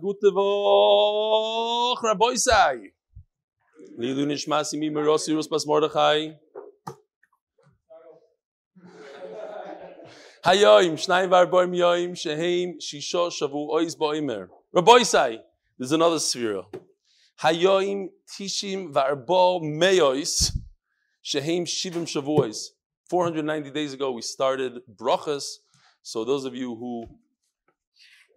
Gute Woche, Rabbi Sai. Lidu nishmasi mi merosi rus bas Mordechai. Hayoim, shnayim var boim yoim, sheheim, shisho, shavu, ois boimer. Rabbi there's another sphere. Hayoim, tishim, varbo, meyois, sheheim, shivim, shavuos. 490 days ago, we started brachas. So those of you who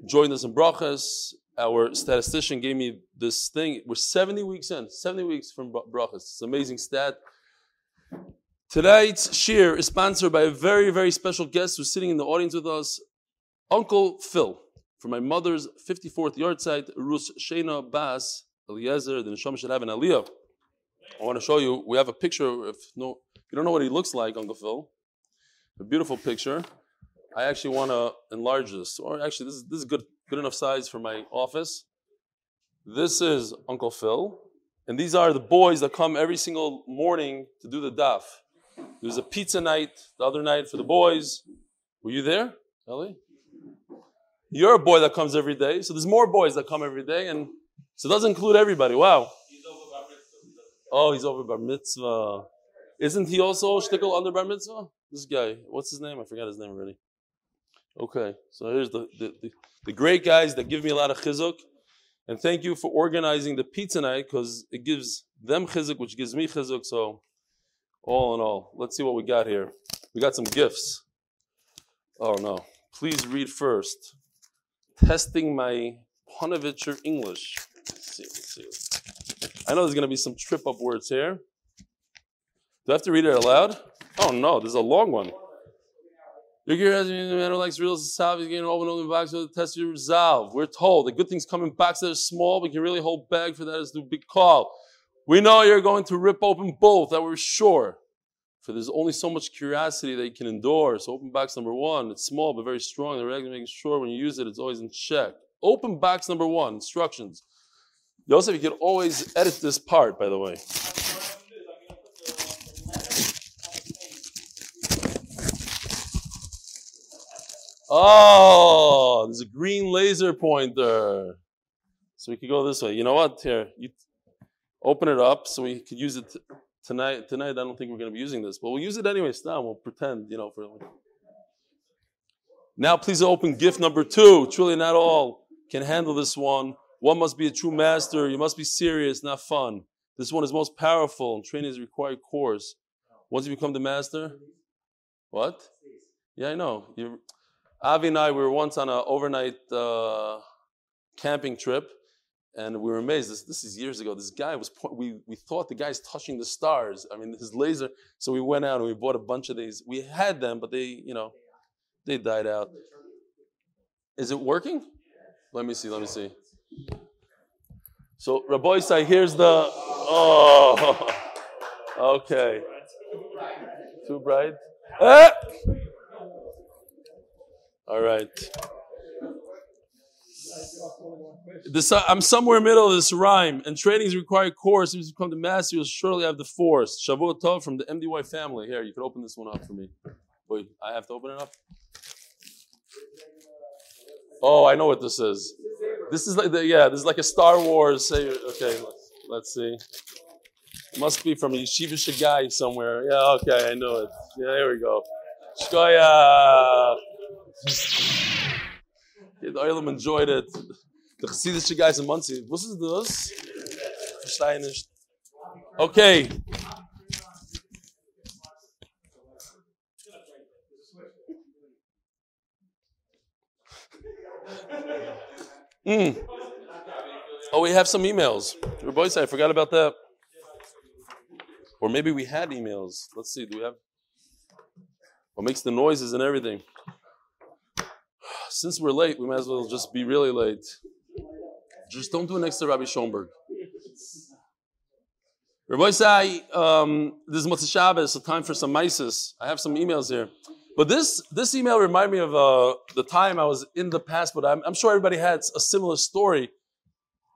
joined us in brachas, our statistician gave me this thing. We're 70 weeks in, 70 weeks from brachas. It's an amazing stat. Tonight's shir is sponsored by a very, very special guest who's sitting in the audience with us, Uncle Phil, from my mother's 54th yard site, Rus Shena Bas Eliezer, the Neshama should have an aliyah. I want to show you, we have a picture, if no, you don't know what he looks like, Uncle Phil, a beautiful picture. I actually want to enlarge this, or actually, this is, this is good, good enough size for my office. This is Uncle Phil, and these are the boys that come every single morning to do the daf. There was a pizza night the other night for the boys. Were you there, Ellie? You're a boy that comes every day, so there's more boys that come every day, and so it doesn't include everybody. Wow. Oh, he's over bar mitzvah. Isn't he also shtickle under bar mitzvah? This guy, what's his name? I forgot his name already. Okay, so here's the, the, the, the great guys that give me a lot of chizuk. And thank you for organizing the pizza night because it gives them chizuk, which gives me chizuk. So, all in all, let's see what we got here. We got some gifts. Oh no. Please read first. Testing my Panovitcher English. Let's see, let's see. I know there's going to be some trip up words here. Do I have to read it aloud? Oh no, this is a long one. Your gear has been man who likes real salve. He's getting open open box with the test your resolve. We're told the good things come in boxes that are small, but can really hold bag for that is the big call. We know you're going to rip open both, that we're sure. For there's only so much curiosity that you can endure. So open box number one, it's small but very strong. The regular making sure when you use it, it's always in check. Open box number one, instructions. Yosef, you can always edit this part, by the way. Oh, there's a green laser pointer. So we could go this way. You know what? Here, you open it up so we could use it t- tonight. Tonight, I don't think we're going to be using this, but we'll use it anyway. Now we'll pretend, you know, for. Now, please open gift number two. Truly, not all can handle this one. One must be a true master. You must be serious, not fun. This one is most powerful, and training is required course. Once you become the master, what? Yeah, I know. You're, Avi and I we were once on an overnight uh, camping trip, and we were amazed. This, this is years ago. This guy was we we thought the guy's touching the stars. I mean, his laser. So we went out and we bought a bunch of these. We had them, but they you know they died out. Is it working? Let me see. Let me see. So Rabbi say, here's the oh okay. Too bright. Ah! All right. This, uh, I'm somewhere middle of this rhyme, and training is required course. If you become the master, you'll surely have the force. Shavuot Tov from the MDY family. Here, you can open this one up for me. Wait, I have to open it up? Oh, I know what this is. This is like the, yeah, this is like a Star Wars. Say, okay, let's, see. Must be from Yeshiva Shagai somewhere. Yeah, okay, I know it. Yeah, there we go. Shkoya. The Oilam enjoyed it. The Chassidish guys in Monsey. Was ist das? Verstehe nicht. Okay. Mm. Oh, we have some emails. Your boys, I forgot about that. Or maybe we had emails. Let's see. Do we have? What makes the noises and everything? Since we're late, we might as well just be really late. Just don't do it next to Rabbi Schoenberg. Rabbi say, um, this is Motzei Shabbos, so time for some mices. I have some emails here. But this, this email reminded me of uh, the time I was in the passport. I'm, I'm, sure everybody had a similar story.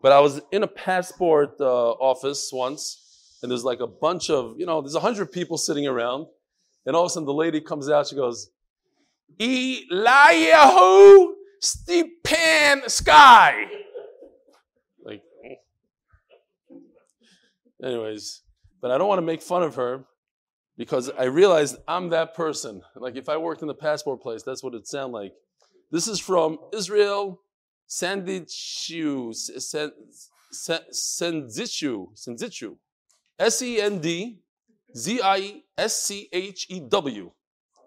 But I was in a passport uh, office once, and there's like a bunch of, you know, there's a hundred people sitting around. And all of a sudden the lady comes out, she goes, Eliyahu Stepan Sky. Like, anyways, but I don't want to make fun of her because I realized I'm that person. Like, if I worked in the passport place, that's what it'd sound like. This is from Israel Sendichu, Sendichu, Sendichu, S E N D Z I S C H E W.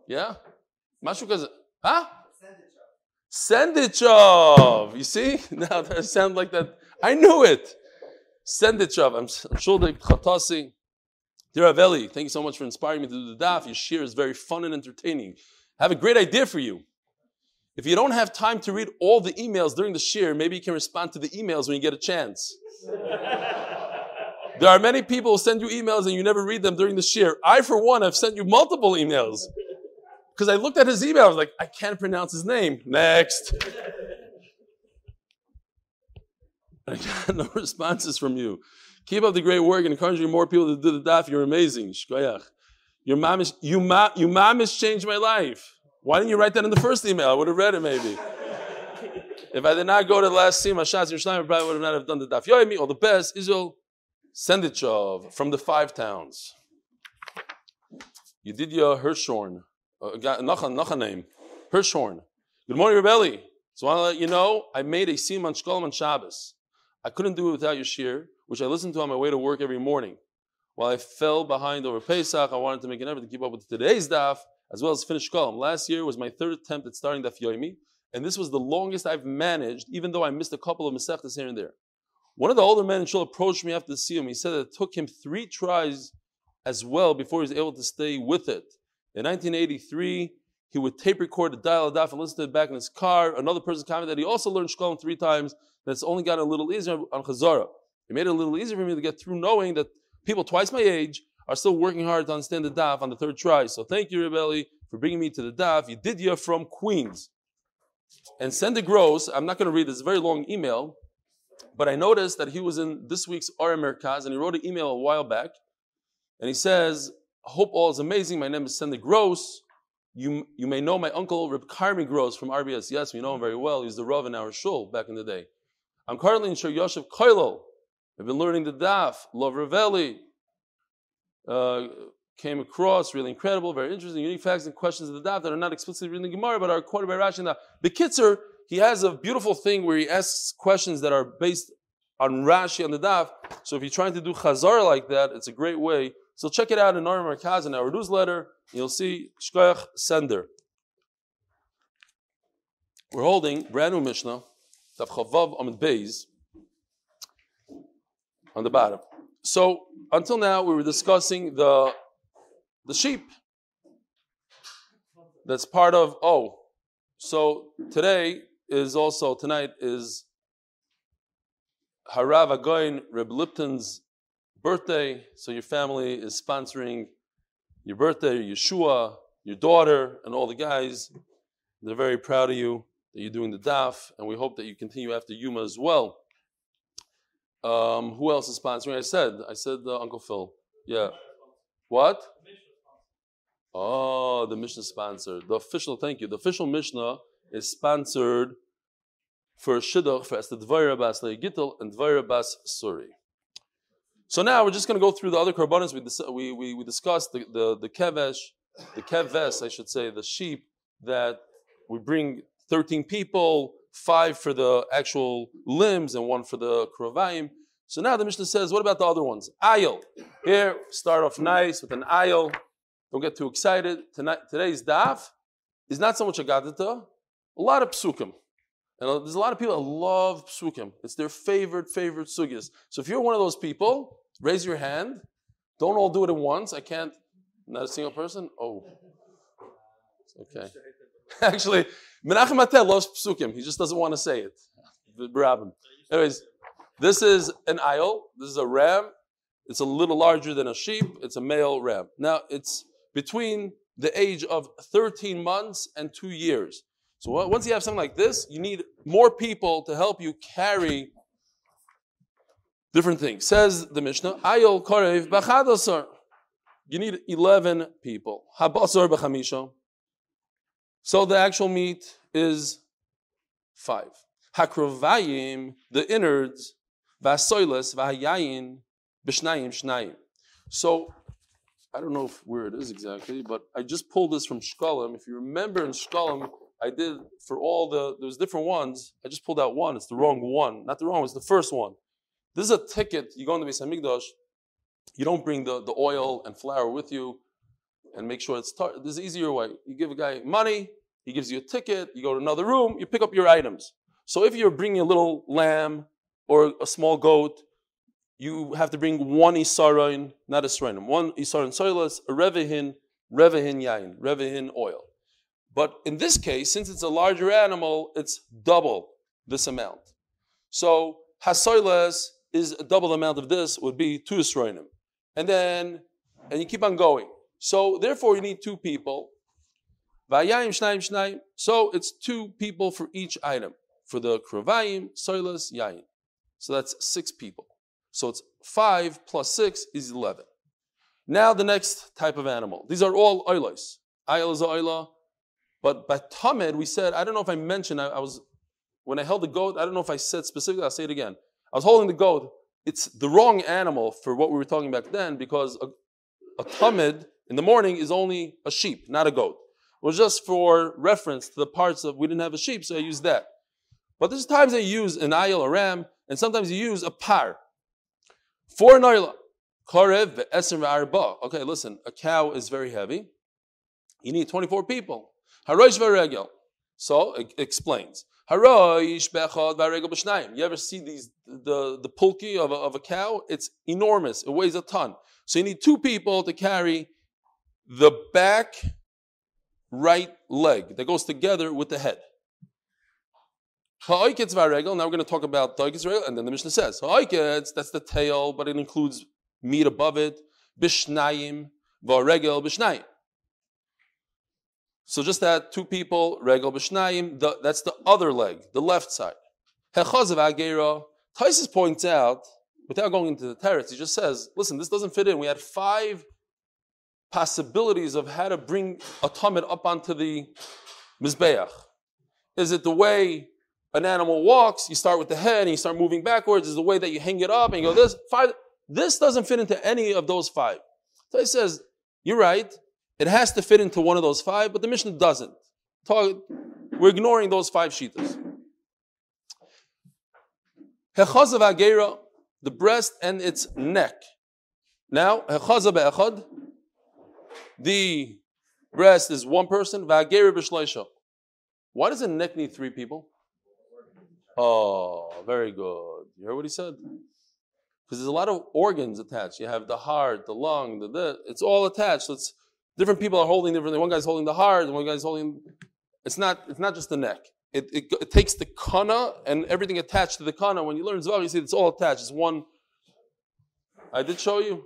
Yeah? Kazeh. Huh? Sendichov. You see? Now that sounds like that. I knew it. Sendichov. I'm, I'm sure the Khatasi. Dear Aveli, thank you so much for inspiring me to do the daf. Your shir is very fun and entertaining. I have a great idea for you. If you don't have time to read all the emails during the shir, maybe you can respond to the emails when you get a chance. there are many people who send you emails and you never read them during the shir. I, for one, have sent you multiple emails. Because I looked at his email, I was like, I can't pronounce his name. Next. I got no responses from you. Keep up the great work and encouraging more people to do the daf. You're amazing. Shkoyach. Your mom is, you, ma, your mom has changed my life. Why didn't you write that in the first email? I would have read it maybe. if I did not go to the last Sima Shaz Yerushalayim, I probably would not have done the daf. Yoimi, all the best. Israel Sendichov from the five towns. Yedidia Hirshorn. Uh, Nacha name. Hirshorn. Good morning, Rebelli. So I want to let you know, I made a Siman Shkolam on Shabbos. I couldn't do it without your shir which I listened to on my way to work every morning. While I fell behind over Pesach, I wanted to make an effort to keep up with today's daf, as well as finish column. Last year was my third attempt at starting daf yomi, and this was the longest I've managed, even though I missed a couple of mesechtas here and there. One of the older men in Shul approached me after the siyum. He said that it took him three tries as well before he was able to stay with it. In 1983, he would tape record the dial daf and listen to it back in his car. Another person commented that he also learned shkolim three times. That's only gotten a little easier on Chazara. It made it a little easier for me to get through knowing that people twice my age are still working hard to understand the daf on the third try. So thank you, Rebelli, for bringing me to the daf. You did you from Queens. And Sender Gross, I'm not going to read this very long email, but I noticed that he was in this week's RM Merkaz and he wrote an email a while back. And he says, Hope all is amazing. My name is Sandy Gross. You, you may know my uncle Reb Carmi Gross from RBS. Yes, we know him very well. He's the Rav in our shul back in the day. I'm currently in Shir Yosef Koilel, I've been learning the daf, Love Ravelli. Uh, came across really incredible, very interesting, unique facts and questions of the daf that are not explicitly written in Gemara but are quoted by Rashi and the Bekitzer, he has a beautiful thing where he asks questions that are based on Rashi on the daf. So if you're trying to do chazar like that, it's a great way. So check it out in our Markaz in our newsletter. You'll see Shkoyach Sender. We're holding brand new Mishnah, Daf Chavav Amid Beis on the bottom. So until now, we were discussing the the sheep. That's part of oh. So today is also tonight is Harav Agoin Reb Lipton's birthday. So your family is sponsoring your birthday, Yeshua, your daughter, and all the guys. They're very proud of you that you're doing the daf, and we hope that you continue after Yuma as well. Um, who else is sponsoring? I said, I said uh, Uncle Phil. Yeah. What? Oh, the Mishnah sponsor. The official, thank you. The official Mishnah is sponsored for Shidduch for Esther Dvaira Bas Gittel and Dvaira Bas Suri. So now we're just going to go through the other korbanos. We, we, we, discussed the, the, the kevesh, the keves, I should say, the sheep that we bring 13 people, five for the actual limbs and one for the krovayim. So now the Mishnah says, what about the other ones? Ayil. Here, start off nice with an ayil. Don't get too excited. Tonight, today's daf is not so much a gadita, a lot of psukim. And there's a lot of people that love psukim. It's their favorite, favorite sugyas. So if you're one of those people, raise your hand. Don't all do it at once. I can't, not a single person. Oh. Okay. Actually, Menachem Atel loves psukim. He just doesn't want to say it. Anyways, this is an ayil. This is a ram. It's a little larger than a sheep. It's a male ram. Now, it's between the age of 13 months and two years. So once you have something like this, you need more people to help you carry different things. Says the Mishnah, Ayol Korev Bachadasar. You need 11 people. Habasar Bachamisha. So the actual meat is five. Hakrovayim, the innards, vasoilas, vahayayin, Bishnayim, Shnayim. So, I don't know if, where it is exactly, but I just pulled this from Shkalim. If you remember in Shkalim, I did for all the, there's different ones. I just pulled out one. It's the wrong one. Not the wrong, one, it's the first one. This is a ticket. You go into Beis Hamikdash, you don't bring the, the oil and flour with you and make sure it's tar- there's an easier way. You give a guy money, he gives you a ticket, you go to another room, you pick up your items. So if you're bringing a little lamb or a small goat, you have to bring one isarin, not a srenim, one isarin soilas, a revihin, revihin yain, revihin oil. But in this case, since it's a larger animal, it's double this amount. So hasoilas is a double amount of this would be two isroinim. And then, and you keep on going. So therefore you need two people. So it's two people for each item. For the krovayim, soilas, yayin. So that's six people. So it's five plus six is eleven. Now the next type of animal. These are all oilos. Ayel is a oila. But by tamid, we said, I don't know if I mentioned, I, I was, when I held the goat, I don't know if I said specifically, I'll say it again. I was holding the goat. It's the wrong animal for what we were talking back then because a, a tamid in the morning is only a sheep, not a goat. It was just for reference to the parts of we didn't have a sheep, so I used that. But there's times I use an ayil, a ram, and sometimes you use a par. For an ayla, karev Okay, listen, a cow is very heavy. You need 24 people. Harosh v'regel. So it explains. Harosh bechad v'regel b'shnayim. You ever see these the the pulki of a, of a cow? It's enormous. It weighs a ton. So you need two people to carry the back right leg that goes together with the head. Now we're going to talk about Daikitz and then the Mishnah says, Ha'iketz, that's the tail, but it includes meat above it, Bishnayim, Varegel, Bishnayim. So just that two people, Regel, Bishnayim, that's the other leg, the left side. Hechazav Agera, Taisus points out, without going into the teretz, he just says, listen, this doesn't fit in. We had five possibilities of how to bring a tamid up onto the mizbeach. Is it the way an animal walks? You start with the head and you start moving backwards. Is the way that you hang it up and you go this five? This doesn't fit into any of those five. So he says, you're right. It has to fit into one of those five, but the Mishnah doesn't. We're ignoring those five shitas. Hechazav agera, the breast and its neck. Now, hechazav be'echad, the breast is one person. Why does a neck need three people? Oh, very good. You heard what he said? Because there's a lot of organs attached. You have the heart, the lung, the, the it's all attached. So it's different people are holding differently. One guy's holding the heart, one guy's holding. It's not. It's not just the neck. It, it, it takes the kana and everything attached to the kana. When you learn Zvav, you see it's all attached. It's one. I did show you.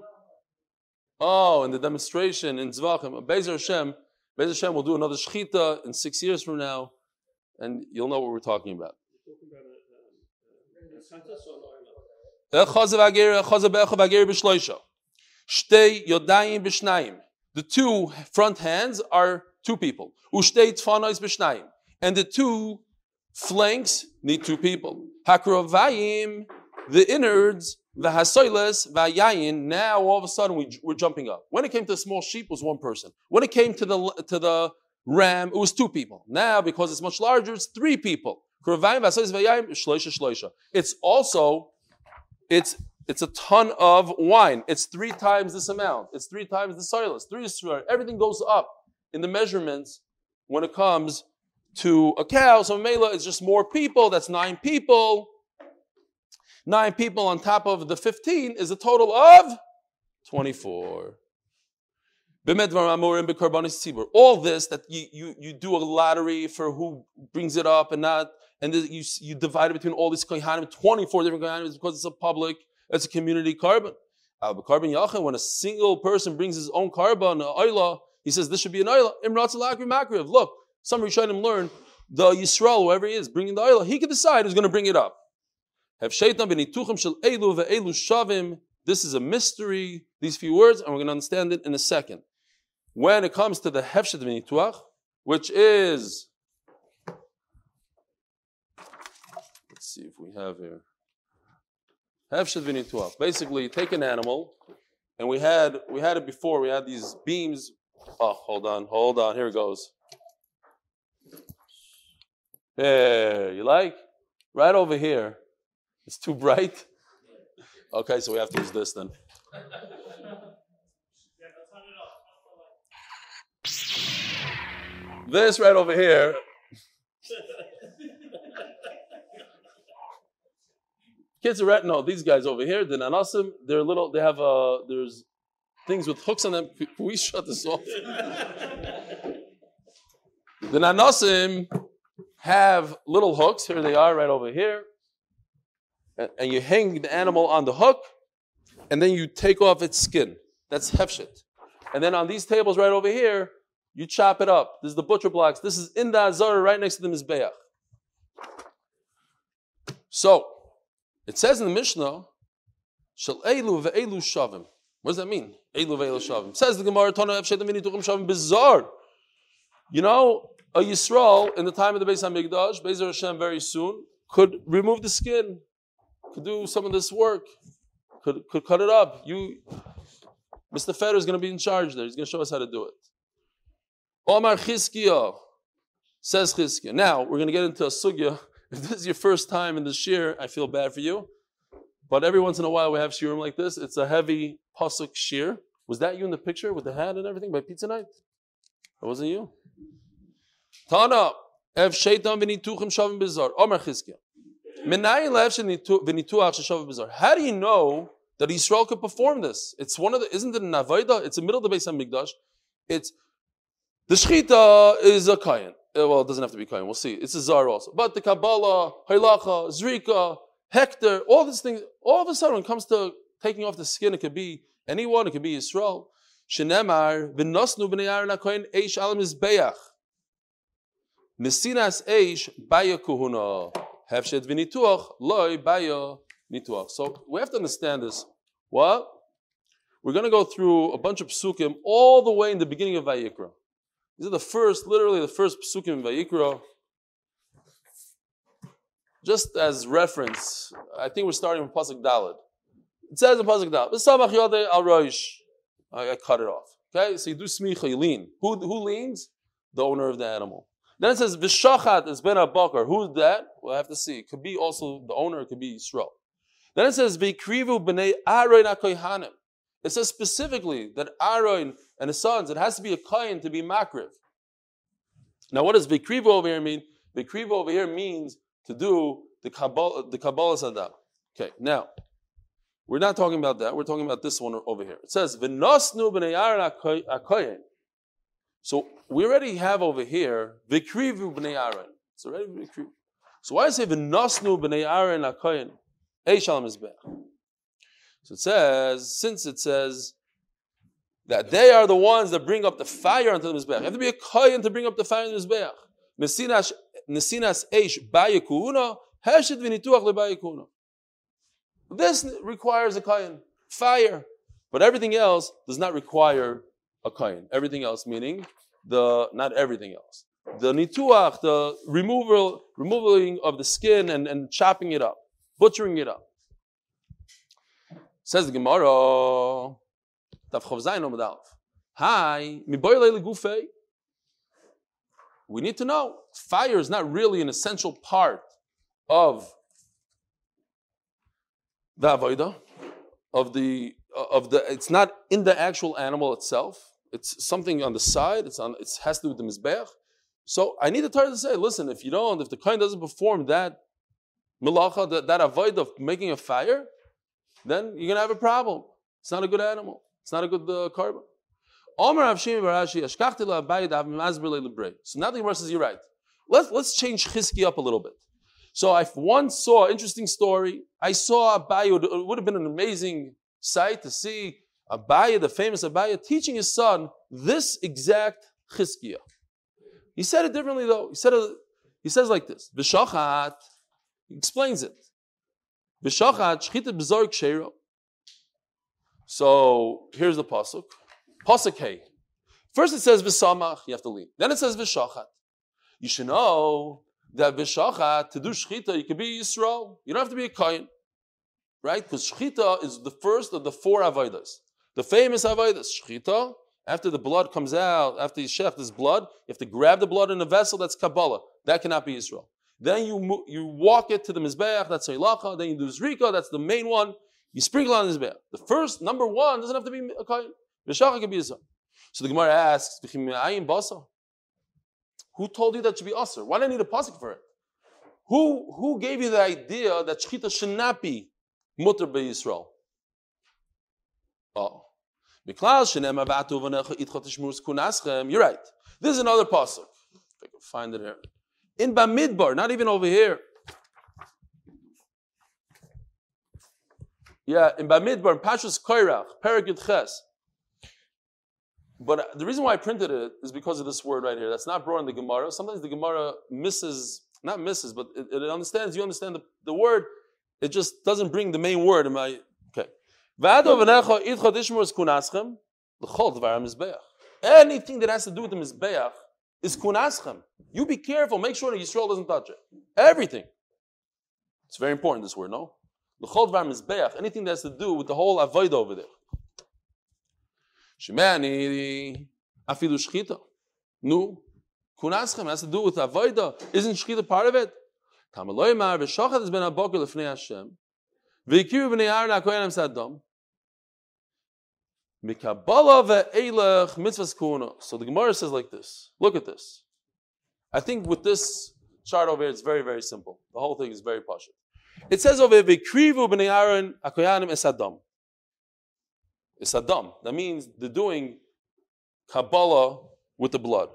Oh, in the demonstration in Zvachim, Bezer Hashem, Bezer Hashem will do another shechita in six years from now, and you'll know what we're talking about. The two front hands are two people. And the two flanks need two people. Hakrovayim, the innards, the hasoiles, vayayin, now all of a sudden we, we're jumping up. When it came to the small sheep, it was one person. When it came to the, to the ram, it was two people. Now, because it's much larger, it's three people. It's also, it's it's a ton of wine. It's three times this amount. It's three times the silas. Three everything goes up in the measurements when it comes to a cow. So Mela is just more people. That's nine people. Nine people on top of the 15 is a total of 24. All this that you, you, you do a lottery for who brings it up and not, and you, you divide it between all these kohanim, 24 different kohanim because it's a public, it's a community carbon. Uh, carbon yachin, when a single person brings his own carbon, oila, he says this should be an oila. Emratzal akri makriev. Look, some Rishonim learn the Yisrael, whoever he is, bringing the oila, he can decide who's going to bring it up. Have shaitan shel elu ve'elu shavim. This is a mystery, these few words, and we're going to understand it in a second. When it comes to the hefshet benituach, which is, let's see if we have here. Basically, take an animal, and we had we had it before. We had these beams. Oh, hold on, hold on. Here it goes. There, you like? Right over here. It's too bright. Okay, so we have to use this then. This right over here. Kids are no, these guys over here, the nanasim, they're little, they have uh there's things with hooks on them. Can we shut this off? the nanasim have little hooks. Here they are right over here. And, you hang the animal on the hook, and then you take off its skin. That's hefshit. And then on these tables right over here, you chop it up. This is the butcher blocks. This is in the Azara right next to the Mizbeach. So, it says in the Mishnah, Shal Elu ve'elu shavim. What does that mean? Elu ve'elu shavim. says the Gemara, Tana efshetim v'nituchim shavim bizar. You know, a Yisrael in the time of the Beis HaMikdash, Beis Hashem very soon, could remove the skin, could do some of this work, could, could cut it up. You, Mr. Feder is going to be in charge there. He's going to show us how to do it. Omar Chizkiah says Chizkiah. Now we're going to get into a sugya. If this is your first time in the shir, I feel bad for you. But every once in a while we have shirim like this. It's a heavy pasuk shir. Was that you in the picture with the hat and everything by pizza night? That wasn't you. Tana ev shaitan v'nituchim shavim bizar. Omar Chizkiah. How do you know that Israel could perform this? It's one of the, isn't it an Avodah? It's the middle of the Beis HaMikdash. It's the Shechita is a Kayan. Uh, well, it doesn't have to be Kayan. We'll see. It's a Zar also. But the Kabbalah, Hailacha, Zrika, Hector, all these things, all of a sudden when it comes to taking off the skin, it could be anyone, it could be Israel. Shenemar, v'nosnu b'nei Aaron HaKoyen, eish alam izbeach. Nesinas eish, baya kuhuna. Hefshet v'nituach, loy baya nituach. So we have to understand this. What? We're going to go through a bunch of psukim all the way in the beginning of Vayikra. These are the first, literally the first psukim in Vayikra. Just as reference, I think we're starting from Pasuk Dalad. It says in Pasuk Dalad, "V'samach yodei al roish." I cut it off. Okay, so you do smicha, you lean. Who, who leans? The owner of the animal. Then it says v'shachat is ben abakar. Who's that? We'll have to see. It could be also the owner. It could be Yisrael. Then it says v'krivu b'nei aroin akoyhanim. It says specifically that Aaron and his sons, it has to be a kain to be makriv. Now, what does vikriva over here mean? Vikriva over here means to do the Kabbalah, the Kabbalah Sadah. Okay, now, we're not talking about that. We're talking about this one over here. It says, V'nosnu b'nei akoyin. So we already have over here, Vikrivu b'nei Aaron. It's already Vikrivu. So why does it say, V'nosnu b'nei Aaron akoyin? Eishalam is So it says, since it says, that they are the ones that bring up the fire onto the Mizbeach. You have to be a kohen to bring up the fire on the Mizbeach. Nesinas eish bayekuna, heshet v'nituach lebayekuna. This requires a kohen, fire. But everything else does not require a kohen. Everything else meaning the, not everything else. The nituach, the removal, removing of the skin and, and chopping it up, butchering it up. Says the Gemara, Hi, we need to know fire is not really an essential part of the avodah, of the of the. It's not in the actual animal itself. It's something on the side. It's on. It has to do with the mizbeach. So I need the Torah to say, listen, if you don't, if the kohen doesn't perform that milacha, that, that avoid of making a fire, then you're gonna have a problem. It's not a good animal. It's not a good uh, carbon. So now the Gemara says, you're right. Let's, let's change Chizki up a little bit. So I once saw interesting story. I saw Abaye, it would have been an amazing sight to see Abaye, the famous Abaye, teaching his son this exact Chizkiah. He said it differently though. He said it, he says like this. V'shachat, he explains it. V'shachat, shchita b'zor kshero. So here's the pasuk. Pasuk hey. First it says v'samach, you have to lean. Then it says v'shachat. You should know that v'shachat, to do shchita, you can be Yisrael. You don't have to be a kain. right? Because shchita is the first of the four avodas. The famous avodas, shchita, after the blood comes out, after you shech this blood, you have to grab the blood in a vessel, that's Kabbalah. That cannot be Israel. Then you you walk it to the Mizbeach, that's Eilacha. Then you do Zrika, that's the main one. You sprinkle on the Mizbeach. The first, number one, doesn't have to be a Kain. Vishacha can be Israel. So the Gemara asks, Who told you that should be Asr? Why do I need a pasuk for it? Who, who gave you the idea that Shechita should not be Mutter by Yisrael? Oh. You're right. This is another pasuk. I can find it here. In Bamidbar, not even over here. Yeah, in Bamidbar, Pashas Koirach, Parakut Ches. But uh, the reason why I printed it is because of this word right here. That's not brought in the Gemara. Sometimes the Gemara misses, not misses, but it, it understands, you understand the, the word, it just doesn't bring the main word in my Okay. Anything that has to do with the Mizbeach is kunaschem. You be careful, make sure that Yisrael doesn't touch it. Everything. It's very important, this word, no? L'chol dvar Mizbeach, anything that has to do with the whole avoid over there. Shemani, afilu shchita. No. Kunaschem has to do with avoida. Isn't shchita part of it? Tamaloy mar, v'shochat has been a bokel lefnei Hashem. V'yikiru b'nei Aaron ha'koyanim sadom. mitzvahs So the Gemara says like this. Look at this. I think with this chart over here, it's very, very simple. The whole thing is very posh. It says over here, "V'krivu b'nei Aaron akoyanim esadam." Esadam. That means they're doing Kabbalah with the blood,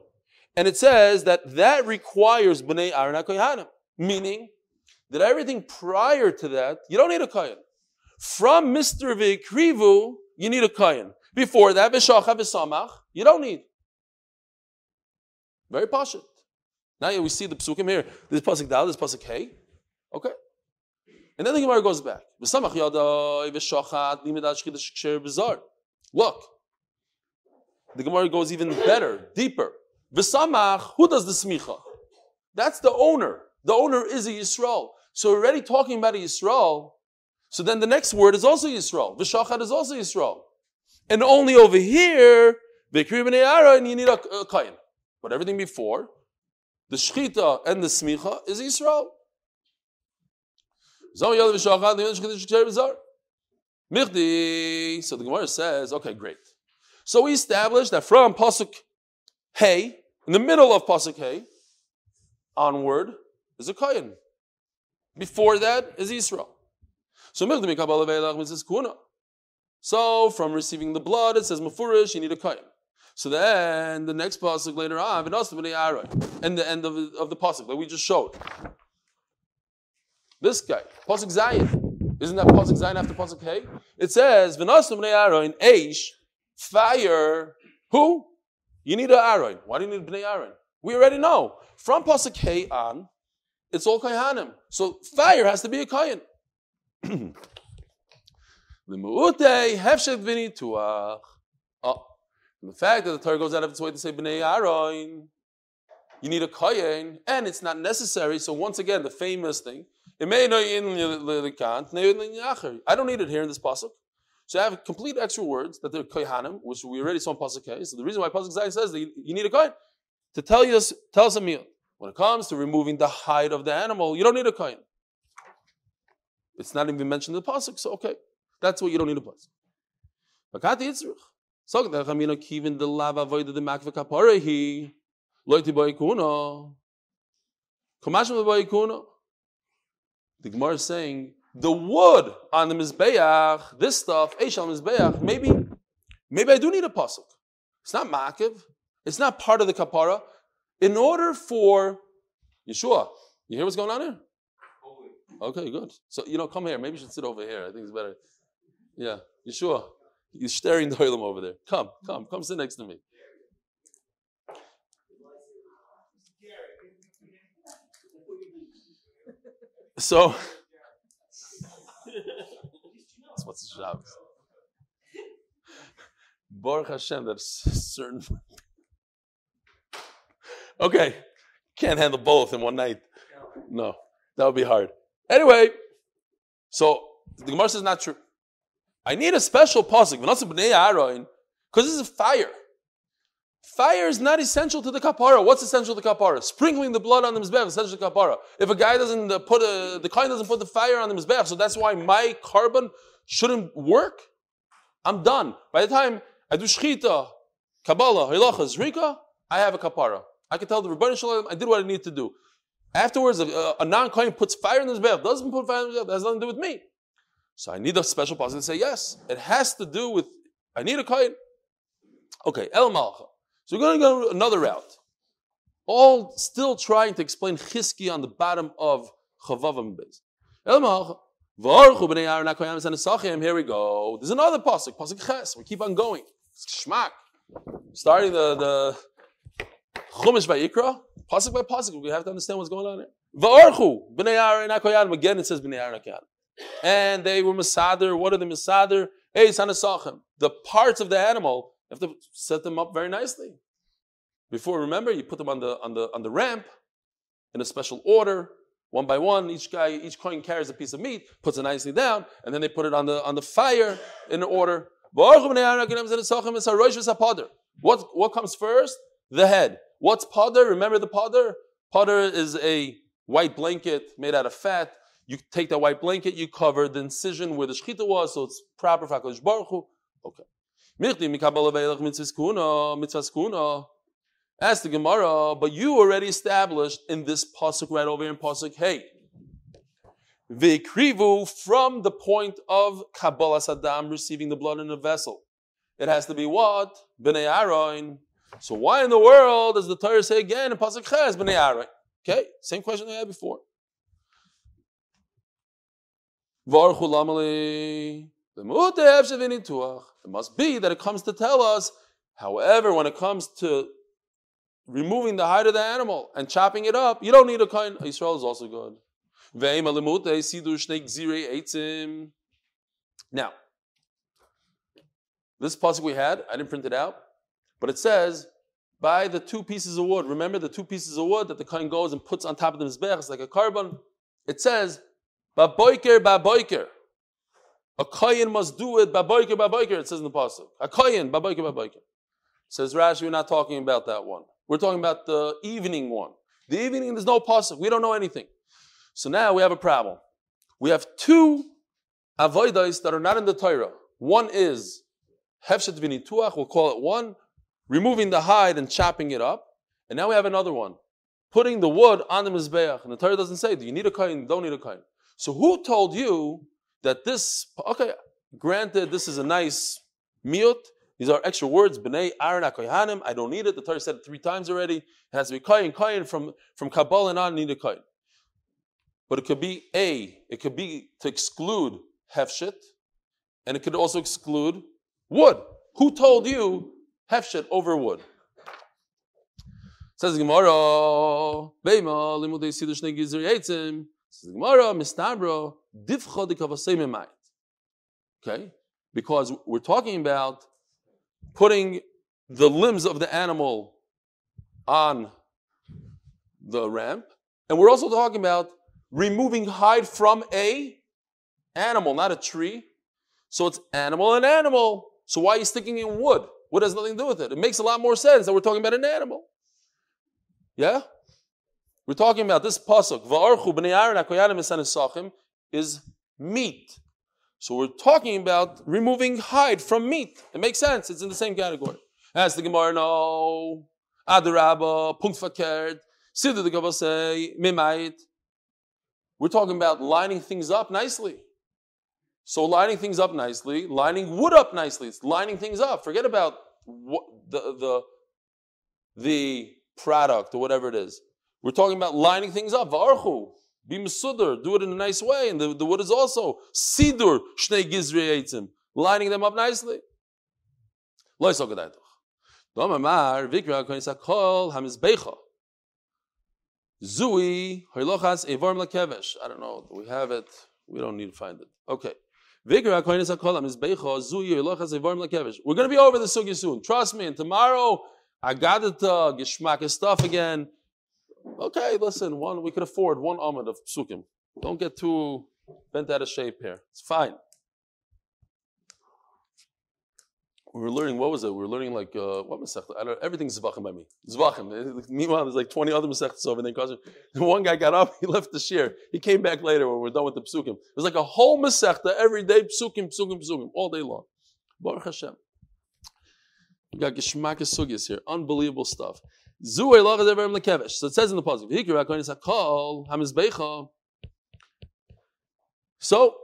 and it says that that requires b'nei Aaron akoyanim, meaning that everything prior to that you don't need a kohen. From Mister V'krivu, you need a kohen. Before that, v'shacha v'samach, you don't need. Very posh. Now we see the psukim here. This pasuk dal, this pasuk hey. Okay. And then the Gemara goes back. Look. The Gemara goes even better, deeper. V'samach, who does the smicha? That's the owner. The owner is a Yisrael. So we're already talking about a Yisrael. So then the next word is also Yisrael. V'shachat is also Yisrael. And only over here, and you need a, a kain. But everything before, the shchita and the smicha is Israel. So the Gemara says, okay, great. So we established that from Pasuk Hey, in the middle of Pasuk Hey, onward is a Kayan. Before that is Israel. So So from receiving the blood, it says Mufurish, you need a Kayan. So then the next pasuk later on, and the end of, of the pasuk that we just showed. This guy, pasuk Zayin, isn't that pasuk Zayin after pasuk Hey? It says v'nasim bnei Aaron Aish fire. Who? You need an Aaron. Why do you need bnei Aaron? We already know from pasuk Hey on, it's all kohanim. So fire has to be a kohen. Oh, the fact that the Torah goes out of its way to say Bnei Aaron, you need a kohen, and it's not necessary. So once again, the famous thing, I don't need it here in this pasuk. So I have complete extra words that they're kohanim, which we already saw in pasuk K. So the reason why pasuk Zayin says that you need a kohen to tell you tell us a meal. When it comes to removing the hide of the animal, you don't need a kohen. It's not even mentioned in the pasuk, so okay, that's what you don't need a pasuk. So der Chamino kiven the lava void the makve kapore hi loiti boikuno. Komashim boikuno. The Gemara is saying the wood on the mizbeach, this stuff, eshal mizbeach, maybe, maybe I do need a pasuk. It's not makiv. It's not part of the kapara. In order for Yeshua, you hear what's going on here? Okay, good. So you know, come here. Maybe you should sit over here. I think it's better. Yeah, Yeshua. He's staring the oilam over there. Come, come, come sit next to me. So, that's what's the job? Baruch Hashem, that's certain. okay, can't handle both in one night. No, that would be hard. Anyway, so the Gemara says not true. I need a special pasuk, because this is fire. Fire is not essential to the kapara. What's essential to the kapara? Sprinkling the blood on the mizbech is essential to the kapara. If a guy doesn't uh, put a, the kohen doesn't put the fire on the mizbech, so that's why my carbon shouldn't work. I'm done. By the time I do shchita, kabbalah, hilacha, zrika, I have a kapara. I can tell the Rebbeinu Shalom I did what I need to do. Afterwards, a, a non-kohen puts fire in the mizbech, doesn't put fire in the mizbech, that has nothing to do with me. So I need a special person to say yes. It has to do with I need a kohen. Okay, el malcha. So we're going to go another route. All still trying to explain chiski on the bottom of Chavavam Bez. Here we go. There's another pasuk, pasuk ches. We keep on going. Shmak. Starting the the Chumash Vayikra, pasuk by pasuk. We have to understand what's going on here. B'nei Aaron Again, it says b'nei Aaron And they were masader. What are the masader? Hey, The parts of the animal you have to set them up very nicely. Before, remember, you put them on the on the on the ramp in a special order, one by one. Each guy, each coin carries a piece of meat, puts it nicely down, and then they put it on the on the fire in order. What what comes first? The head. What's podder? Remember the podder? Podder is a white blanket made out of fat. You take that white blanket, you cover the incision where the shechita was, so it's proper for Baruch Hu. Okay. Ask the Gemara, but you already established in this pasuk right over here in pasuk Hey. Vikrivu from the point of Kabbalah Saddam receiving the blood in a vessel. It has to be what? Bnei Aaron. So why in the world does the Torah say again in Pasuk Ches, Bnei Aaron? Okay, same question I had before. It must be that it comes to tell us, however, when it comes to removing the hide of the animal and chopping it up, you don't need a kind. Israel is also good. Now, this pasuk we had, I didn't print it out, but it says, by the two pieces of wood. Remember the two pieces of wood that the kohen goes and puts on top of the mizbech, it's like a carbon. It says, ba boiker. A kohen must do it baboiker baboiker. It says in the pasuk. A kohen baboiker baboiker. Says Rashi, we're not talking about that one. We're talking about the evening one. The evening, there's no pasuk. We don't know anything. So now we have a problem. We have two avoidas that are not in the Torah. One is hefshet v'nituach. We'll call it one, removing the hide and chopping it up. And now we have another one, putting the wood on the mizbeach. And the Torah doesn't say, do you need a kohen? Don't need a kohen. So who told you that this, okay, granted, this is a nice miut. These are extra words. B'nei Aaron HaKoyhanim. I don't need it. The Torah said it three times already. It has to be koyin, koyin from, from Kabbalah and on, need a koyin. But it could be A, it could be to exclude hefshit, and it could also exclude wood. Who told you hefshit over wood? Says Gemara, Beima, limudei. Says Gemara, mistabro, Okay? Because we're talking about putting the limbs of the animal on the ramp, and we're also talking about removing hide from a animal, not a tree. So it's animal and animal. So why are you sticking in wood? Wood has nothing to do with it. It makes a lot more sense that we're talking about an animal. Yeah? We're talking about this pasuk, Is meat. So we're talking about removing hide from meat. It makes sense. It's in the same category. As the Gemara no, Adarabba, punkt verkehrt, Siddur the Gemara say, Mimayit. We're talking about lining things up nicely. So lining things up nicely, lining wood up nicely. It's lining things up. Forget about the, the, the product or whatever it is. We're talking about lining things up. V'archu, be masudr, do it in a nice way. And the, the wood is also sidur, shnei gizri lining them up nicely. Lo yisok adaytoch. Domamar, vikra hakol hamizbecha. Zui, hoilochas evorm lakevesh. I don't know, we have it. We don't need to find it. Okay. Koin. We're going to be over the sugi soon. Trust me. And tomorrow, I got it, uh, geschmack stuff again. Okay, listen, one we could afford one amud of psukim. Don't get too bent out of shape here. It's fine. We were learning, what was it? We were learning like, uh, what Masechta? I don't know, everything's Zvachim by me. Zvachim. Meanwhile, there's like 20 other Masechtas over there. One guy got up, he left the shear. He came back later when we are done with the Psukim. It was like a whole Masechta every day, Psukim, Psukim, Psukim, all day long. Baruch Hashem. We got Geshmak Sugis here. Unbelievable stuff. So it says in the positive. So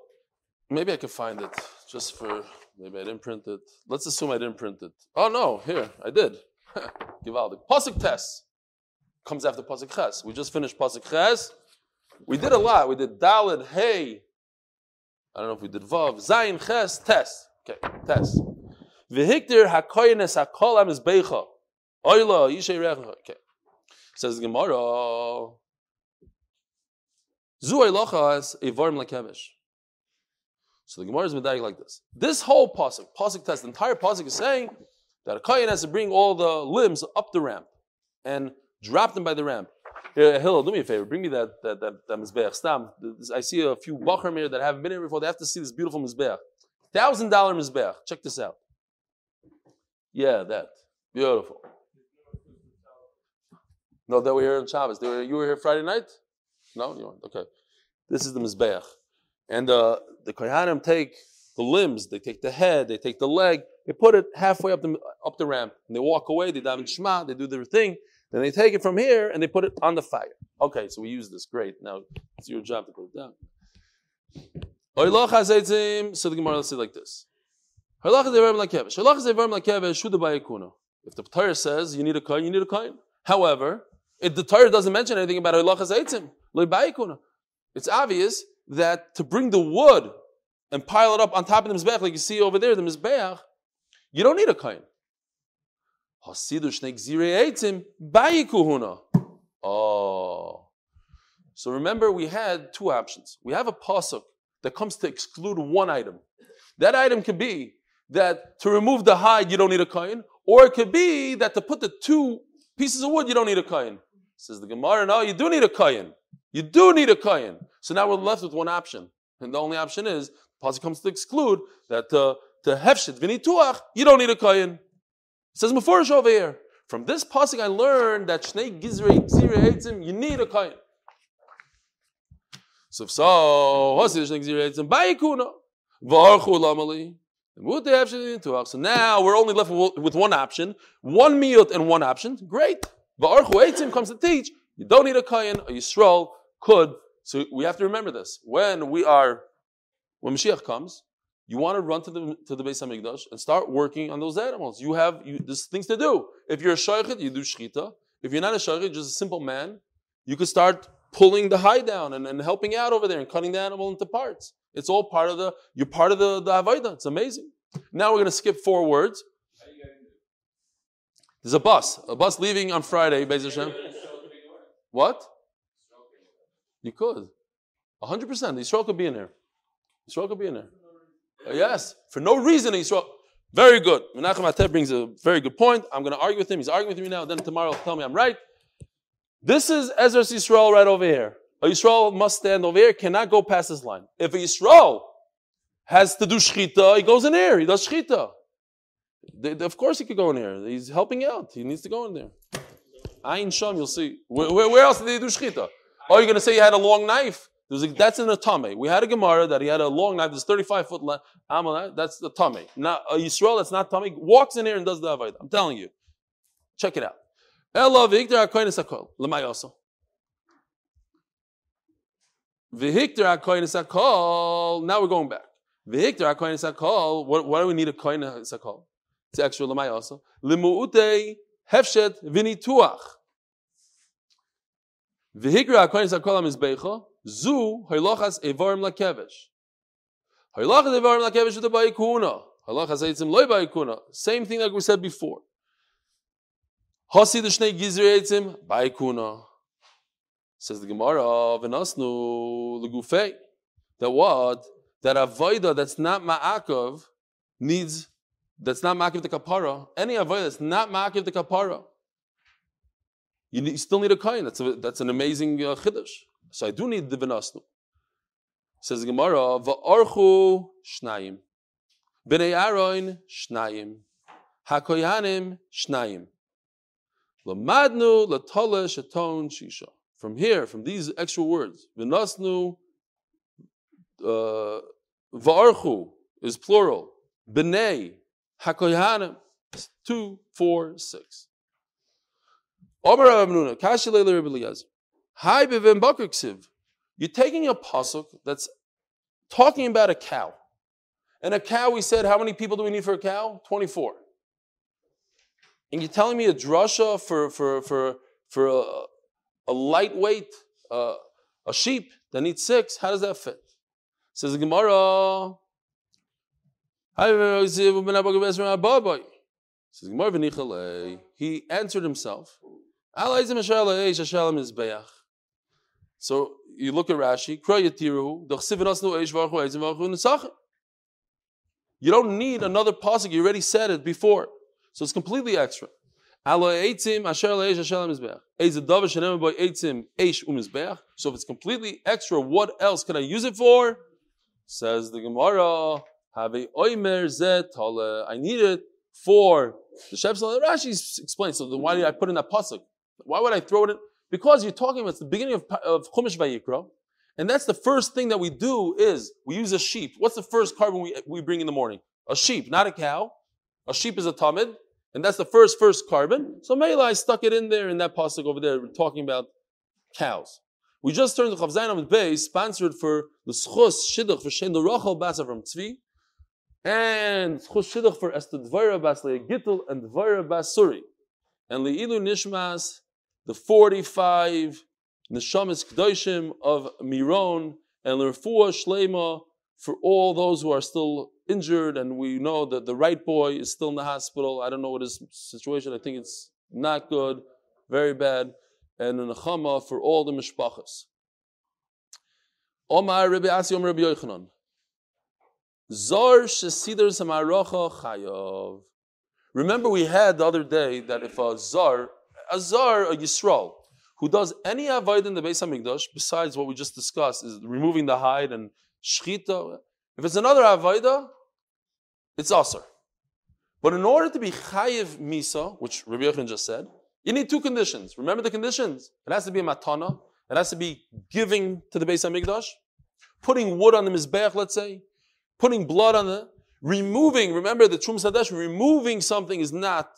maybe I could find it just for maybe I didn't print it. Let's assume I didn't print it. Oh no, here I did. Givaldik. Pasuk test comes after pasuk ches. We just finished pasuk ches. We did a lot. We did dalid, hey. I don't know if we did vav, zayin, ches, test. Okay, test. V'hiktir hakoyenes hakol am beicha. Oila, yishay recha. Okay. Says Gemara. Zu oilacha a evarim lakevish. So the Gemara is medayik like this. This whole pasuk, pasuk test, the entire pasuk is saying that a kohen has to bring all the limbs up the ramp and drop them by the ramp. Here, Hillel, do me a favor. Bring me that that that, that mizbeach. Stam. I see a few bachar here that haven't been here before. They have to see this beautiful mizbeach. Thousand dollar mizbeach. Check this out. Yeah, that. Beautiful. No, we were here on Shabbos. Were, you were here Friday night? No, you weren't. Okay. This is the Mizbeach. And uh, the Kohanim take the limbs, they take the head, they take the leg, they put it halfway up the, up the ramp, and they walk away, they daven Shema, they do their thing, then they take it from here and they put it on the fire. Okay, so we use this. Great. Now it's your job to put it down. So the Gemara says like this. If the Torah says you need a coin, you need a coin. However, if the Torah doesn't mention anything about it's obvious that to bring the wood and pile it up on top of the mizbeach, like you see over there, the mizbeach, you don't need a coin. Oh. So remember, we had two options. We have a pasuk that comes to exclude one item. That item could be that to remove the hide you don't need a coin, or it could be that to put the two pieces of wood you don't need a coin. Says the Gemara, no, you do need a coin. You do need a coin. So now we're left with one option, and the only option is the pasuk comes to exclude that uh, to hefshit v'nituach you don't need a. It says Meforish over here. From this pasuk I learned that shnei gizrei gzirei you need a coin. So if so, hasi shnei gzirei etzim bayikuna v'archu lamali. So now we're only left with one option, one meal and one option. Great. But Archu comes to teach you don't need a kayan. A Yisrael could. So we have to remember this. When we are, when Mashiach comes, you want to run to the to the Beis Hamikdash and start working on those animals. You have you, there's things to do. If you're a shaykhit, you do shchita. If you're not a shaykhit, just a simple man, you could start pulling the hide down and, and helping out over there and cutting the animal into parts. It's all part of the, you're part of the, the Avaida. It's amazing. Now we're going to skip four words. There's a bus, a bus leaving on Friday, Beis Hashem. What? You could. 100%. Yisrael could be in there. Yisrael could be in there. Uh, yes, for no reason Yisrael. Very good. Menachem Ateh brings a very good point. I'm going to argue with him. He's arguing with me now. Then tomorrow he'll tell me I'm right. This is Ezras Yisrael right over here. A Yisrael must stand over here, cannot go past this line. If a Yisrael has to do shchita, he goes in here. He does shchita. of course, he could go in there. He's helping out. He needs to go in there. Ayin Sham, you'll see. Where, where, where else did they do shchita? Oh, you're going to say he had a long knife? A, that's in a tummy. We had a Gemara that he had a long knife. That's 35 foot length. Uh, that's the tummy. Now, a Yisrael that's not tummy walks in here and does the avodah. I'm telling you. Check it out. Ella v'ikter ha'koynes hakol. L'mayoso. V'hikter ha'koynes hakol. Now we're going back. V'hikter ha'koynes hakol. What, do we need a koynes hakol? It's extra l'mayoso. L'mu'utei hefshet v'nituach. V'hikra ha'koynes hakol ha'mizbecha. Zu ha'ilachas evarim lakevesh. Ha'ilachas evarim lakevesh v'da ba'ikuna. Ha'ilachas eitzim loy ba'ikuna. Same thing like we said before. Hasi the shnei gizri eitzim ba'ikuna. Says the Gemara, v'nasnu legufei. That what? That avoida that's not ma'akov needs, that's not ma'akiv the kapara. Any avoida that's not ma'akiv the kapara. You, need, you, still need a kain. That's, that's an amazing uh, chiddush. So I do need the v'nasnu. Says the Gemara, Va'orchu shnayim. Bnei Aaron shnayim. Hakoyanim shnayim. Lamadnu latola shaton shisha. From here, from these extra words, v'nasnu uh, va'archu is plural. Bnei hakoyanim two, four, six. Omer Rav Nuna, Kashi Leila Rebbe Hi bakr You're taking a pasuk that's talking about a cow. And a cow, we said, how many people do we need for a cow? 24. And you're telling me a drasha for, for, for, for a, a lightweight, uh, a sheep that needs six, how does that fit? Says the Gemara, eh? he answered himself. So you look at Rashi, you don't need another pasuk. You already said it before, so it's completely extra. So if it's completely extra, what else can I use it for? Says the Gemara, have a oimer zet I need it for the Shepsel. Rashi explains. So then why did I put in that pasuk? Why would I throw it in? Because you're talking about the beginning of, of Chumash Vayikra, and that's the first thing that we do is we use a sheep. What's the first korban we, we bring in the morning? A sheep, not a cow. A sheep is a tamid, and that's the first first korban. So Mela, I stuck it in there in that pasuk over there, We're talking about cows. We just turned the Chavzayin of Bay, sponsored for the Schus Shidduch for Shen Rachel Basa from Tzvi, and Schus Shidduch for Esther Dvara Bas Gittel and Dvara Bas Suri. And Le'ilu Nishmas, the 45 Neshamis Kedoshim of Miron, and Lerfua Shlema for all those who are still injured, and we know that the right boy is still in the hospital. I don't know what his situation. I think it's not good, very bad. And a nechama for all the mishpachas. Omar Rabbi Asi Omar Rabbi Yochanan. Zor shesidr samarocha chayav. Remember, we had the other day that if a zar, a zar, a yisrael, who does any avoid in the Beis Hamikdash besides what we just discussed, is removing the hide and shchita. If it's another avodah, it's aser. But in order to be chayiv misa, which Rabbi Yochanan just said, you need two conditions. Remember the conditions. It has to be a matana. It has to be giving to the Beis Hamikdash, putting wood on the mizbeach, let's say, putting blood on the, removing. Remember the Trum Sadesh, removing something is not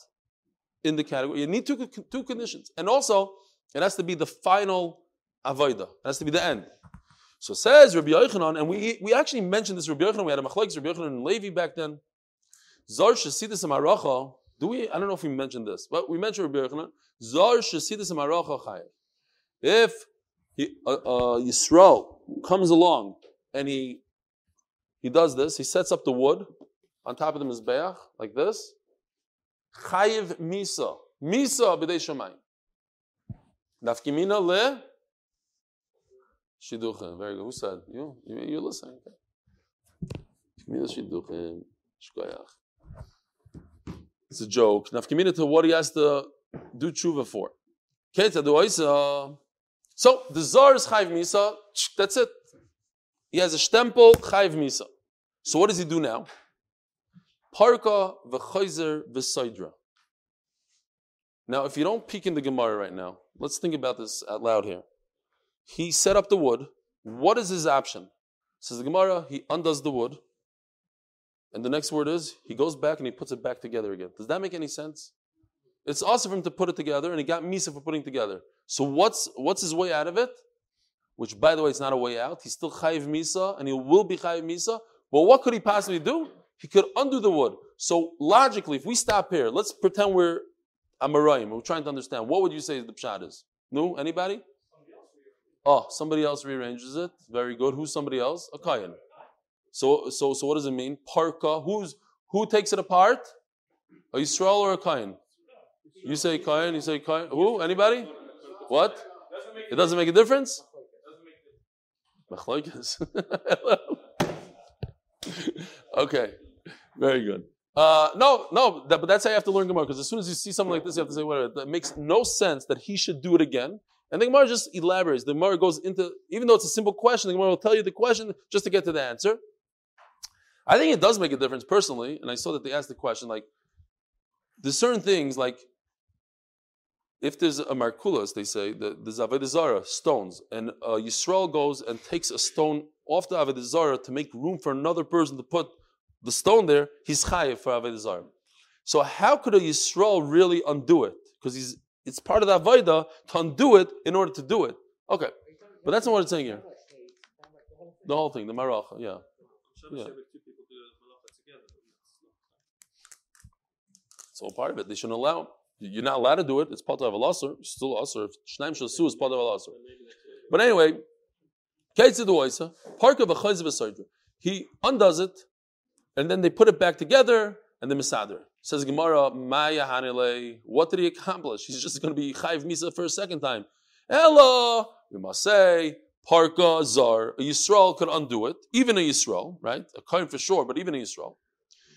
in the category. You need two, two conditions, and also it has to be the final avodah. It has to be the end. So says Rabbi Yochanan, and we, we actually mentioned this Rabbi Yochanan. We had a machlekes Rabbi Yochanan and Levi back then. Zar shesidus amaracha. Do we? I don't know if we mentioned this, but we mentioned Rabbi Yochanan. Zar shesidus amaracha chayev. If he, uh, uh, Yisrael comes along and he he does this, he sets up the wood on top of the mizbeach like this. Chayiv misa, misa b'dei shemayim. Nafkimina le shiduchim. Very good. Who said? You? You, you're listening. Nafkimina shiduchim. Shkoyach. It's a joke. Nafkimina to what he has to do tshuva for. So the zar is chayv misa. That's it. He has a stempel chayv misa. So what does he do now? Parka v'chayzer v'saydra. Now, if you don't peek in the Gemara right now, let's think about this out loud here. He set up the wood. What is his option? Says the Gemara, he undoes the wood. And the next word is, he goes back and he puts it back together again. Does that make any sense? It's awesome for him to put it together, and he got Misa for putting together. So what's what's his way out of it? Which, by the way, it's not a way out. He's still Chayiv Misa, and he will be Chayiv Misa. But what could he possibly do? He could undo the wood. So logically, if we stop here, let's pretend we're Amarayim. We're trying to understand. What would you say the pshat is? No? Anybody? Oh, somebody else rearranges it. Very good. Who's somebody else? A kayan. So, so, so what does it mean? Parka. Who's who takes it apart? A Yisrael or a kayan? You say kayan. You say kayan. Who? Anybody? What? It doesn't make a difference. okay. Very good. Uh, no, no, that, but that's how you have to learn Gemara. Because as soon as you see something like this, you have to say, whatever. That makes no sense that he should do it again, And the Gemara just elaborates. The Gemara goes into, even though it's a simple question, the Gemara will tell you the question just to get to the answer. I think it does make a difference personally, and I saw that they asked the question like, there's certain things like if there's a markulas, they say, the, the Avodah stones, and uh, Yisrael goes and takes a stone off the Avodah to make room for another person to put the stone there, he's chayiv for Avodah So how could a Yisrael really undo it? Because he's it's part of the Avodah to undo it in order to do it. Okay. But that's not what it's saying here. The whole thing, the Maracha, yeah. yeah. It's all part of it. They shouldn't allow. You're not allowed to do it. It's part of a lasser. Still lasser. Shnaim shasu is part of a lasser. But anyway, park of a He undoes it, and then they put it back together, and the misader says Gemara, Maya Hanile. What did he accomplish? He's just going to be chayv misa for a second time. Ella, we must say, parka zar. A Yisrael could undo it, even a Yisrael, right? A coin for sure, but even a Yisrael.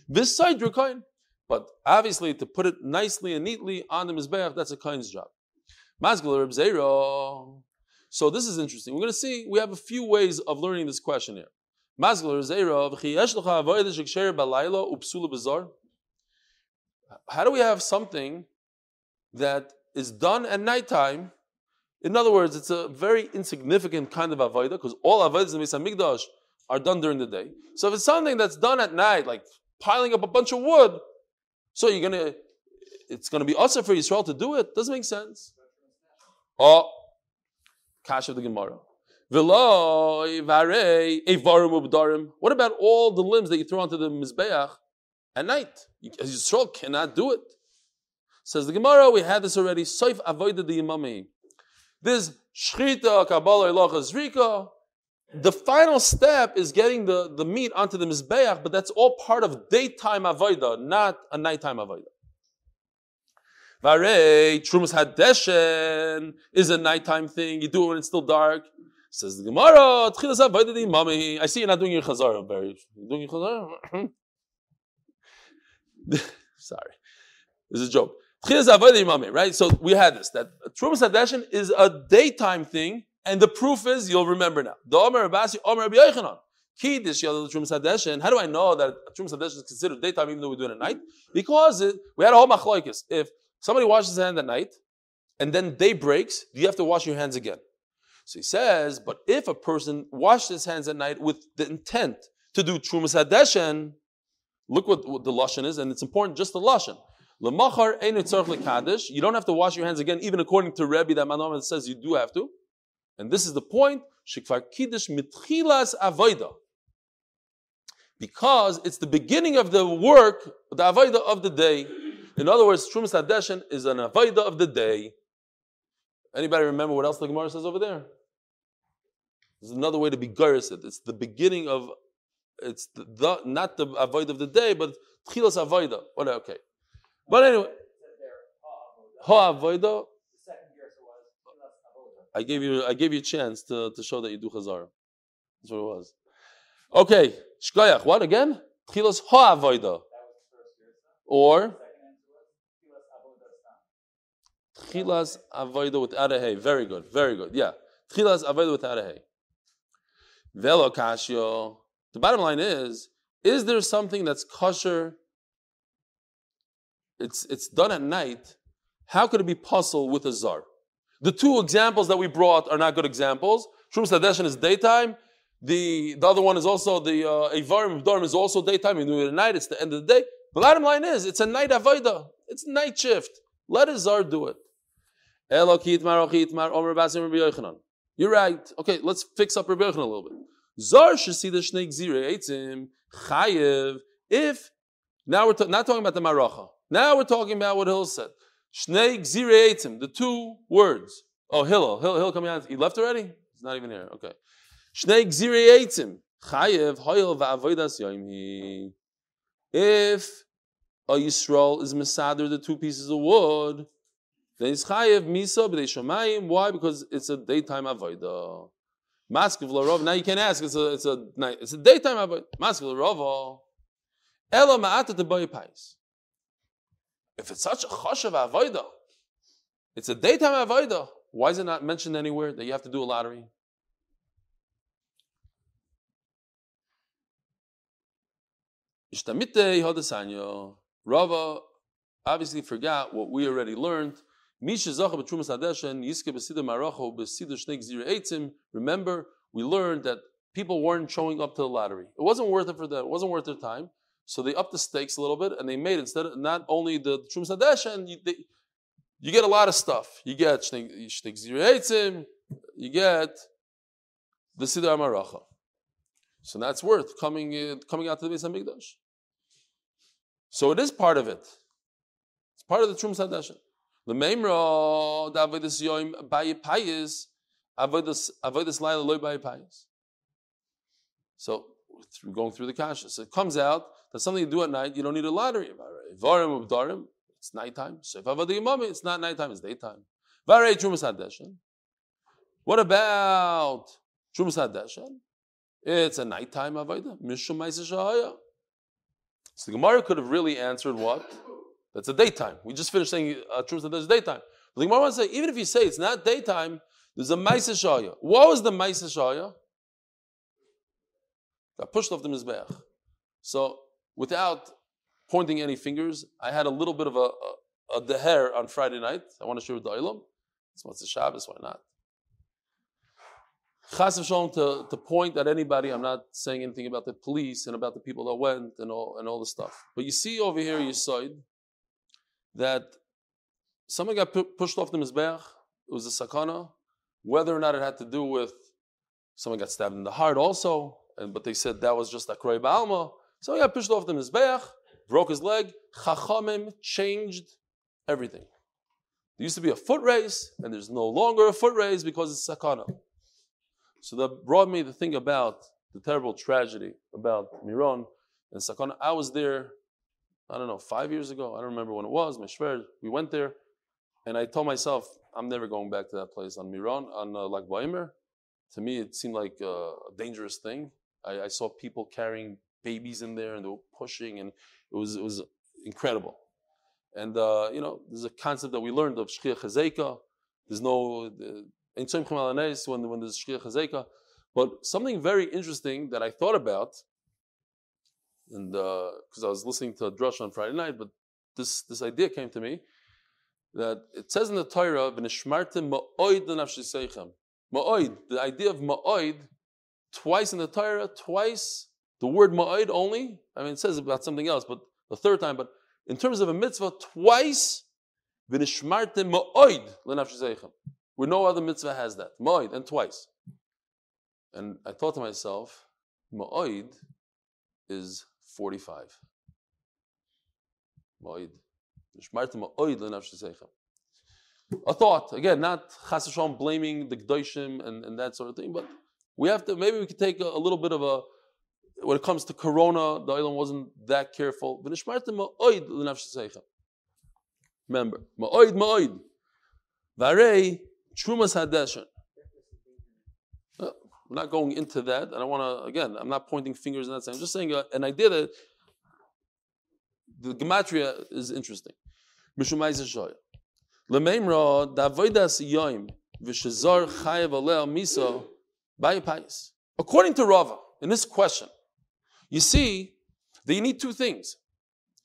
This side, your coin. But obviously, to put it nicely and neatly on the Mizbeach, that's a coin's job. So this is interesting. We're going to see, we have a few ways of learning this question here. How do we have something that is done at nighttime? In other words, it's a very insignificant kind of avodah because all avodas in Beis Hamikdash are done during the day. So if it's something that's done at night, like piling up a bunch of wood, so you're gonna, it's gonna be also for Israel to do it. Doesn't make sense. Oh, Kash of the Gemara. What about all the limbs that you throw onto the Mizbeach at night? Yisrael cannot do it. Says the Gemara, we had this already. Soif avoided the imami. This shchita, kabbalah, ilacha, zrika. The final step is getting the, the meat onto the mizbeach, but that's all part of daytime avodah, not a nighttime avodah. Vare, trumas hadeshen is a nighttime thing. You do it when it's still dark. Says the Gemara. I see you're not doing your chazara, Barry. Doing your chazara? Sorry, this is a joke. Right? So we had this that Trumas Hadeshin is a daytime thing, and the proof is you'll remember now. The Omer Abasi, Omer. How do I know that Trumas Hadeshin is considered daytime even though we do it at night? Because it, we had a whole machloikis. If somebody washes his hand at night and then day breaks, you have to wash your hands again. So he says, but if a person washes his hands at night with the intent to do Trumas Hadeshin, Look what, what the lashon is, and it's important just the lashon. You don't have to wash your hands again, even according to Rebbe that Manom says you do have to. And this is the point. Shikvar kiddush mitchilas avoida. Because it's the beginning of the work, the avoida of the day. In other words, Trumas Hadeshin is an avoida of the day. Anybody remember what else the Gemara says over there? There's another way to be it. It's the beginning of it's the, the not the avoid of the day, but tchilas avoida. Okay, but anyway, ha avoida. I gave you I gave you a chance to, to show that you do chazara. That's what it was. Okay, shkoyach. What again? Tchilas ha avoida. Or tchilas avoida without a hay. Very good. Very good. Yeah. Tchilas avoida without a hay. Velo kashyo. The bottom line is, is there something that's kosher? It's, it's done at night. How could it be puzzle with a zar? The two examples that we brought are not good examples. Shum Sadeshan is daytime. The, the other one is also the uh, of Dorm is also daytime. You do it at night, it's the end of the day. The bottom line is, it's a night avoida. It's night shift. Let a zar do it. You're right. Okay, let's fix up Rabbi Yochanan a little bit. Zar should see the shnei gzire eitzim chayev. If now we're not talking about the maracha. Now we're talking about what Hill said. Shnei gzire eitzim. The two words. Oh, Hillel. Hill, Hill coming out. He left already. He's not even here. Okay. Shnei gzire eitzim chayev hoyel va'avodas yoimhi. If a Yisrael is mesader the two pieces of wood, then it's chayev misa b'dei shamayim. Why? Because it's a daytime avodah. Maskiv Larov. Now you can ask. It's a it's a it's a daytime avodah. Maskiv Larov. Ela ma'ata If it's such a choshev avodah, it's a daytime avodah. Why is it not mentioned anywhere that you have to do a lottery? Rava obviously forgot what we already learned. Remember, we learned that people weren't showing up to the lottery. It wasn't worth it for them. It wasn't worth their time. So they upped the stakes a little bit, and they made instead of not only the Trum and you, they, you get a lot of stuff. You get Shnei Zir you get the Siddur Maracha. So that's worth coming, in, coming out to the Beis Hamikdash. So it is part of it. It's part of the Trum Sadeshan. The Memra, the Avodas Yoim Bayipayis, Avodas Laila Loy Bayipayis. So through going through the kasha. So it comes out that something you do at night, you don't need a lottery. It's nighttime. It's not nighttime, it's daytime. What about Trumas Hadeshan? It's a nighttime avodah. Mishum Shahaya. So the Gemara could have really answered what? That's a daytime. We just finished saying uh, Trumas Hadeshan daytime. But the Gemara wants to say, even if you say it's not daytime, there's a Maisa Shahaya. What was the Maisa Shahaya? got pushed off the Mizbeach. So without pointing any fingers, I had a little bit of a, a, a deher on Friday night. I want to share with the Ilam. It's what's the Shabbos, why not? Chas v'shalom to, to point at anybody. I'm not saying anything about the police and about the people that went and all and all the stuff. But you see over here, you said that someone got pu- pushed off the mizbeach. It was a sakana. Whether or not it had to do with someone got stabbed in the heart, also, and but they said that was just a kroy ba'alma. So he got pushed off the mizbeach, broke his leg. Chachamim changed everything. There used to be a foot race, and there's no longer a foot race because it's sakana. So that brought me to think about the terrible tragedy about Miron and sakana. I was there, I don't know, five years ago. I don't remember when it was. Meshver, we went there, and I told myself, I'm never going back to that place on Miron, on uh, Lag Baimer. To me, it seemed like uh, a dangerous thing. I, I, saw people carrying babies in there and they were pushing, and it was it was incredible. And uh, you know, there's a concept that we learned of Shkia Chazeka. There's no in when when there's Shkia Chazeka. But something very interesting that I thought about, and because uh, I was listening to drush on Friday night, but this this idea came to me that it says in the Torah, "V'nishmartem ma'oid l'nafshiseichem." Ma'oid, the idea of ma'oid twice in the Torah, twice the word ma'id only. I mean, it says about something else, but the third time. But in terms of a mitzvah, twice v'nishmarte ma'id l'nafshezeichem. Where no other mitzvah has that. Ma'id, and twice. And I thought to myself, ma'id is 45. Ma'id. Nishmarte ma'id l'nafshezeichem. A thought, again, not chas blaming the Gdoishim and, and that sort of thing, but we have to, maybe we could take a, a little bit of a, when it comes to Corona, the island wasn't that careful. Remember, ma'oid ma'oid. Varei trumas hadeshen. Uh, I'm not going into that. I don't want to, again, I'm not pointing fingers in that sense. I'm just saying uh, an idea that the gematria is interesting. According to Rava, in this question, you see that you need two things.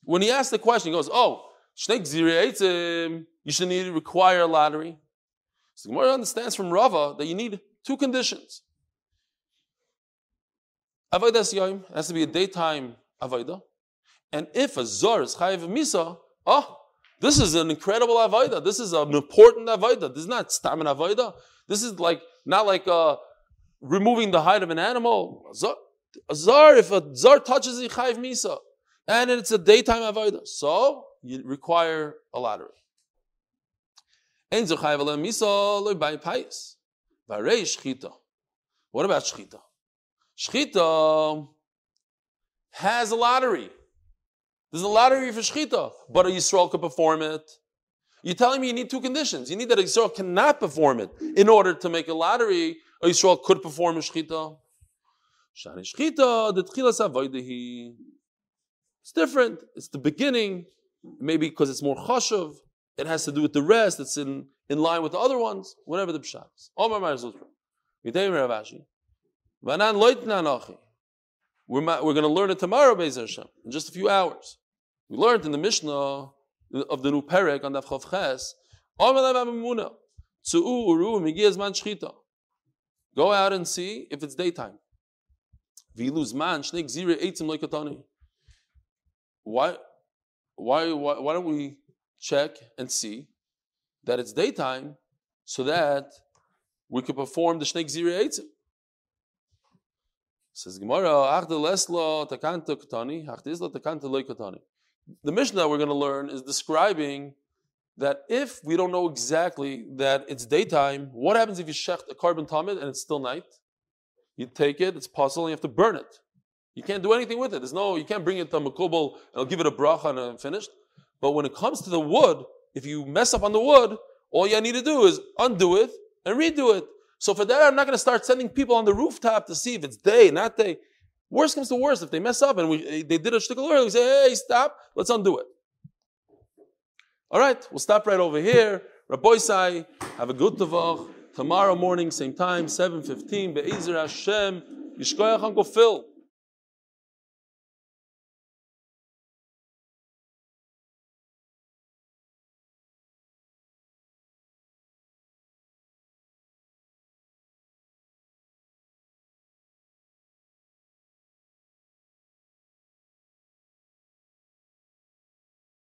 When he asks the question, he goes, Oh, you should need to require a lottery. So the Gemara understands from Rava that you need two conditions. Avodah Yom has to be a daytime avodah. And if a zor is chayiv misa, oh, this is an incredible avodah. This is an important avodah. This is not stamina avodah. This is like not like a removing the hide of an animal. A zar, if a zar touches the chayv misa, and it's a daytime avodah, so you require a lottery. Ein zachayv misa loy by pais. Varei shchita. What about shchita? Shchita has a lottery. There's a lottery for shchita, but a Yisrael could perform it. You're telling me you need two conditions. You need that a Yisrael cannot perform it in order to make a lottery A Yisrael could perform a shchita. Shani shchita, the tchilas. It's different. It's the beginning. Maybe because it's more chashav. It has to do with the rest. It's in in line with the other ones, whatever the pshat is. Ravashi. Nochi. We're, we're going to learn it tomorrow, Bezer Hashem, in just a few hours. We learned in the Mishnah of the new Perek on the Chav Ches, Go out and see if it's daytime. Why, why, why, why don't we check and see that it's daytime so that we could perform the Shnei Gziri Eitzim? Says Gemara, leslo takanta katani, takanta loy katani. The Mishnah we're going to learn is describing that if we don't know exactly that it's daytime, what happens if you shecht a korban tamid and it's still night? You take it, it's possible, you have to burn it. You can't do anything with it. There's no, you can't bring it to makubal and I'll give it a bracha and I'm finished. But when it comes to the wood, if you mess up on the wood, all you need to do is undo it and redo it. So for that, I'm not going to start sending people on the rooftop to see if it's day, not day. Worst comes to worst. If they mess up and we, they did a shtickle early, we say, hey, stop, let's undo it. All right, we'll stop right over here. Rabbi have a good tavach. Tomorrow morning, same time, 7.15, Be'ezer Hashem, Yishkoyach Uncle Phil.